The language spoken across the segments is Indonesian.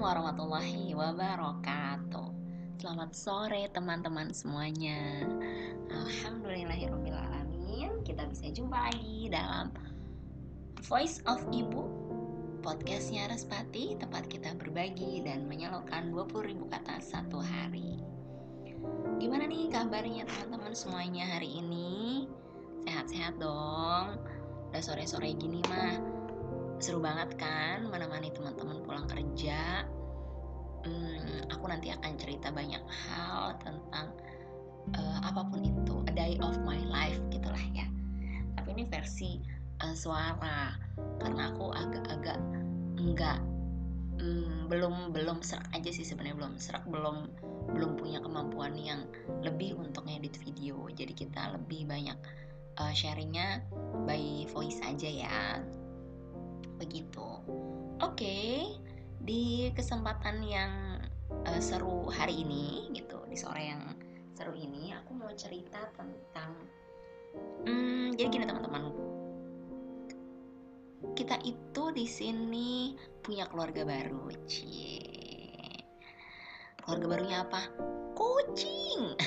warahmatullahi wabarakatuh. Selamat sore teman-teman semuanya. Alhamdulillahirrahmanirrahim Kita bisa jumpa lagi dalam Voice of Ibu Podcastnya Respati Tempat kita berbagi dan menyalurkan 20 ribu kata satu hari. Gimana nih kabarnya teman-teman semuanya hari ini? Sehat-sehat dong. Udah sore-sore gini mah seru banget kan menemani teman-teman pulang kerja. Hmm, aku nanti akan cerita banyak hal tentang uh, apa pun itu a day of my life gitulah ya. Tapi ini versi uh, suara. Karena aku agak-agak enggak hmm, belum belum serak aja sih sebenarnya belum serak belum belum punya kemampuan yang lebih untuk ngedit video. Jadi kita lebih banyak uh, sharingnya by voice aja ya begitu. Oke, okay, di kesempatan yang uh, seru hari ini gitu, di sore yang seru ini aku mau cerita tentang hmm, jadi gini teman-teman. Kita itu di sini punya keluarga baru, cie. Keluarga barunya apa? Kucing.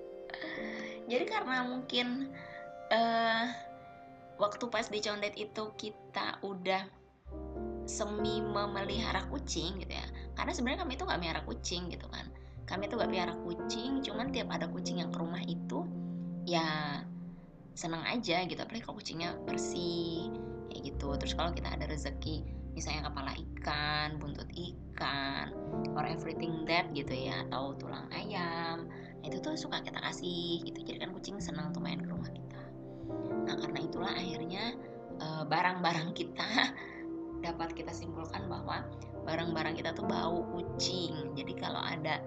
jadi karena mungkin uh, waktu pas di condet itu kita udah semi memelihara kucing gitu ya. Karena sebenarnya kami itu nggak melihara kucing gitu kan. Kami itu nggak pelihara kucing cuman tiap ada kucing yang ke rumah itu ya senang aja gitu. Apalagi kalau kucingnya bersih kayak gitu. Terus kalau kita ada rezeki misalnya kepala ikan buntut ikan or everything that gitu ya atau tulang ayam itu tuh suka kita kasih gitu. Jadi kan kucing senang tuh main ke rumah Nah, karena itulah akhirnya eh, barang-barang kita dapat kita simpulkan bahwa barang-barang kita tuh bau kucing. Jadi kalau ada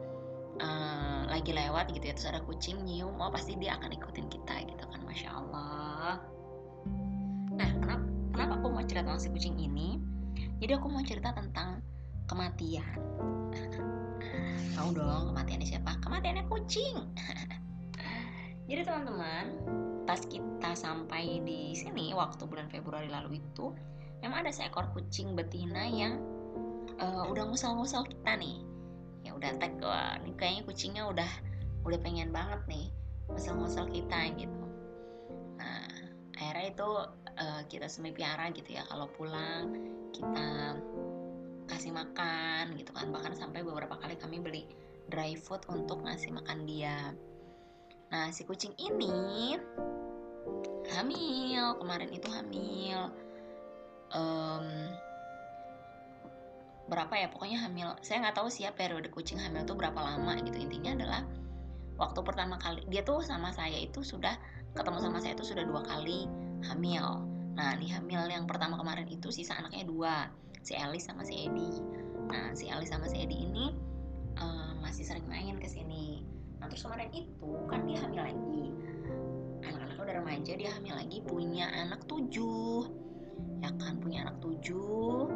uh, lagi lewat gitu ya terus ada kucing nyium, oh pasti dia akan ikutin kita gitu kan, masya Allah. Nah, kenapa kenapa aku mau cerita tentang si kucing ini? Jadi aku mau cerita tentang kematian. Tahu dong kematiannya siapa? Kematiannya kucing. Jadi teman-teman, pas kita sampai di sini waktu bulan Februari lalu itu memang ada seekor kucing betina yang uh, udah ngusal-ngusal kita nih. Ya udah tag wah ini kayaknya kucingnya udah udah pengen banget nih ngusal-ngusal kita gitu. Nah akhirnya itu uh, kita semi piara gitu ya kalau pulang kita kasih makan gitu kan. Bahkan sampai beberapa kali kami beli dry food untuk ngasih makan dia Nah, si kucing ini hamil, kemarin itu hamil. Um, berapa ya? Pokoknya hamil. Saya nggak tahu sih ya periode kucing hamil itu berapa lama gitu. Intinya adalah waktu pertama kali dia tuh sama saya itu sudah ketemu sama saya itu sudah dua kali hamil. Nah di hamil yang pertama kemarin itu sisa anaknya dua si Elis sama si Edi. Nah si Elis sama si Edi ini uh, masih sering main ke sini terus kemarin itu kan dia hamil lagi. Anak-anak udah remaja dia hamil lagi punya anak tujuh. Ya kan punya anak tujuh.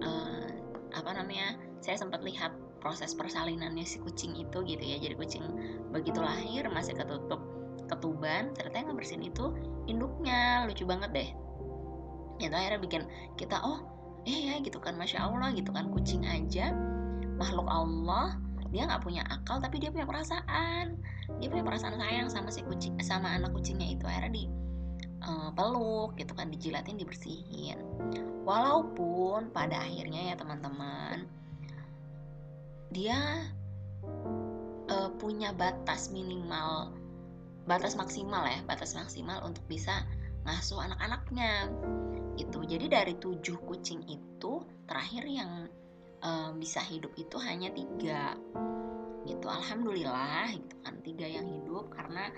Uh, apa namanya saya sempat lihat proses persalinannya si kucing itu gitu ya. Jadi kucing begitu lahir masih ketutup ketuban ternyata yang ngebersihin itu induknya. Lucu banget deh. Itu akhirnya bikin kita oh eh gitu kan. Masya allah gitu kan. Kucing aja makhluk Allah dia nggak punya akal tapi dia punya perasaan. Dia punya perasaan sayang sama si kucing sama anak kucingnya itu. Akhirnya di uh, peluk gitu kan dijilatin dibersihin. Walaupun pada akhirnya ya teman-teman dia uh, punya batas minimal batas maksimal ya batas maksimal untuk bisa ngasuh anak-anaknya itu jadi dari tujuh kucing itu terakhir yang uh, bisa hidup itu hanya tiga. Gitu alhamdulillah gitu kan tiga yang hidup karena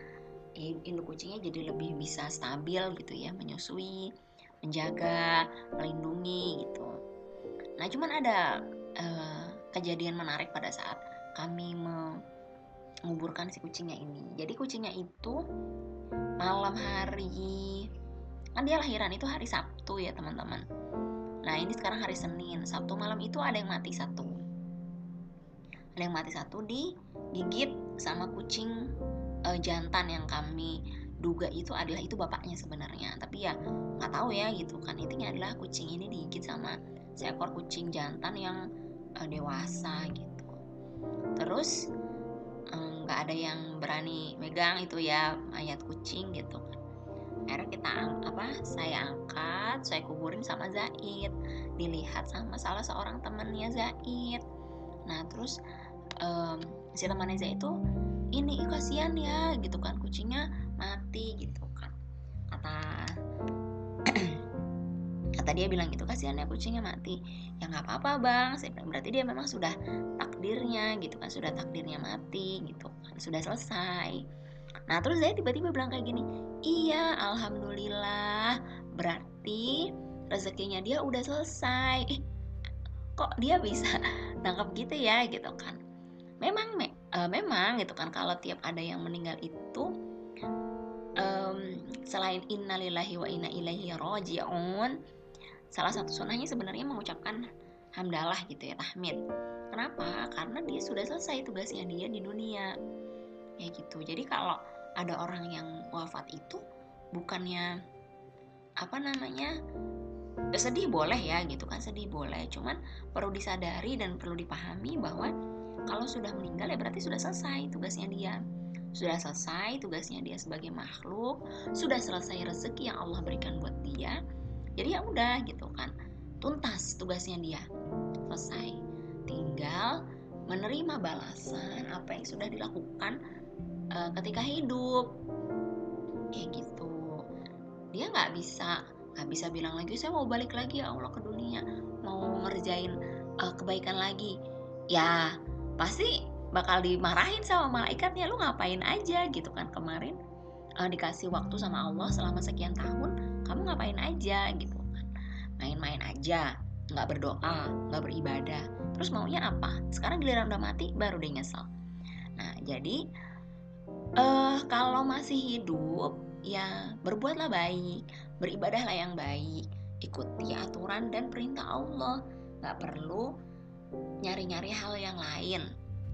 induk kucingnya jadi lebih bisa stabil gitu ya menyusui menjaga melindungi gitu. Nah cuman ada uh, kejadian menarik pada saat kami menguburkan si kucingnya ini. Jadi kucingnya itu malam hari kan dia lahiran itu hari Sabtu ya teman-teman Nah ini sekarang hari Senin Sabtu malam itu ada yang mati satu. Ada yang mati satu digigit sama kucing uh, jantan yang kami duga itu adalah itu bapaknya sebenarnya. Tapi ya nggak tahu ya gitu kan. Intinya adalah kucing ini digigit sama seekor kucing jantan yang uh, dewasa gitu. Terus nggak um, ada yang berani megang itu ya mayat kucing gitu akhirnya kita apa saya angkat saya kuburin sama Zaid. Dilihat sama salah seorang temannya Zaid. Nah terus um, si temannya Zaid itu ini kasihan ya gitu kan kucingnya mati gitu kan. Kata kata dia bilang itu kasihan ya kucingnya mati. Ya nggak apa-apa bang saya bilang. Berarti dia memang sudah takdirnya gitu kan sudah takdirnya mati gitu kan sudah selesai Nah terus saya tiba-tiba bilang kayak gini, iya alhamdulillah berarti rezekinya dia udah selesai. Eh, kok dia bisa nangkap gitu ya gitu kan? Memang me uh, memang gitu kan kalau tiap ada yang meninggal itu um, selain innalillahi wa inna ilaihi rojiun salah satu sunnahnya sebenarnya mengucapkan hamdalah gitu ya tahmid. Kenapa? Karena dia sudah selesai tugasnya dia di dunia. Ya gitu. Jadi kalau ada orang yang wafat itu bukannya apa namanya ya sedih boleh ya gitu kan sedih boleh. Cuman perlu disadari dan perlu dipahami bahwa kalau sudah meninggal ya berarti sudah selesai tugasnya dia. Sudah selesai tugasnya dia sebagai makhluk sudah selesai rezeki yang Allah berikan buat dia jadi ya udah gitu kan. Tuntas tugasnya dia. Selesai. Tinggal menerima balasan apa yang sudah dilakukan uh, ketika hidup. Kayak gitu. Dia nggak bisa nggak bisa bilang lagi saya mau balik lagi ya Allah ke dunia. Mau ngerjain uh, kebaikan lagi. Ya pasti bakal dimarahin sama malaikatnya. Lu ngapain aja? Gitu kan kemarin uh, dikasih waktu sama Allah selama sekian tahun kamu ngapain aja? Gitu kan. Main-main aja nggak berdoa nggak beribadah. Terus maunya apa? Sekarang giliran udah mati baru dia nyesel. Nah jadi uh, kalau masih hidup ya berbuatlah baik beribadahlah yang baik ikuti aturan dan perintah Allah. Nggak perlu nyari-nyari hal yang lain.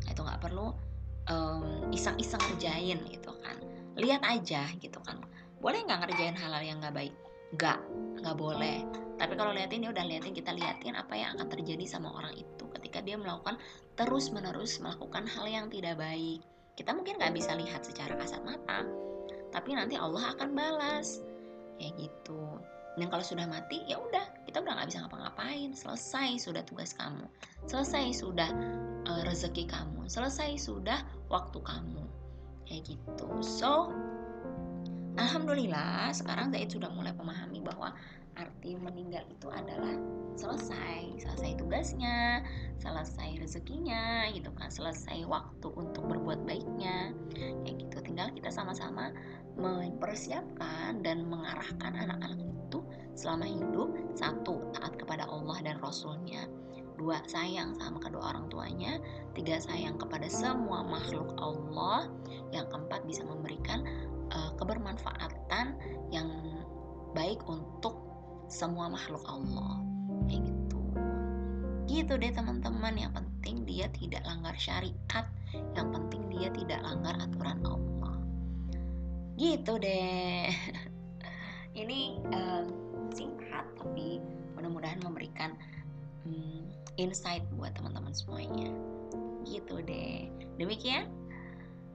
Itu nggak perlu um, iseng-iseng ngerjain gitu kan. Lihat aja gitu kan. Boleh nggak ngerjain hal-hal yang nggak baik? Nggak nggak boleh. Tapi kalau liatin ya udah liatin kita liatin apa yang akan terjadi sama orang itu ketika dia melakukan terus menerus melakukan hal yang tidak baik kita mungkin nggak bisa lihat secara kasat mata tapi nanti Allah akan balas. Kayak gitu. Dan kalau sudah mati ya udah kita udah nggak bisa ngapa-ngapain. Selesai sudah tugas kamu. Selesai sudah uh, rezeki kamu. Selesai sudah waktu kamu. Kayak gitu. So Alhamdulillah sekarang Zaid sudah mulai memahami bahwa arti meninggal itu adalah selesai. Selesai tugasnya selesai rezekinya gitu kan. Selesai waktu untuk berbuat baiknya. Kayak gitu. Tinggal kita sama-sama mempersiapkan dan mengarahkan anak-anak itu selama hidup satu taat kepada Allah dan Rasulnya. Dua sayang sama kedua orang tuanya. Tiga sayang kepada semua makhluk Allah. Yang keempat bisa memberikan uh, kebermanfaatan yang baik untuk semua makhluk Allah. Kayak gitu. Gitu deh teman-teman. Yang penting dia tidak langgar syariat. Yang penting dia tidak langgar aturan Allah. Gitu deh. Ini uh, singkat tapi mudah-mudahan memberikan um, insight buat teman-teman semuanya. Gitu deh. Demikian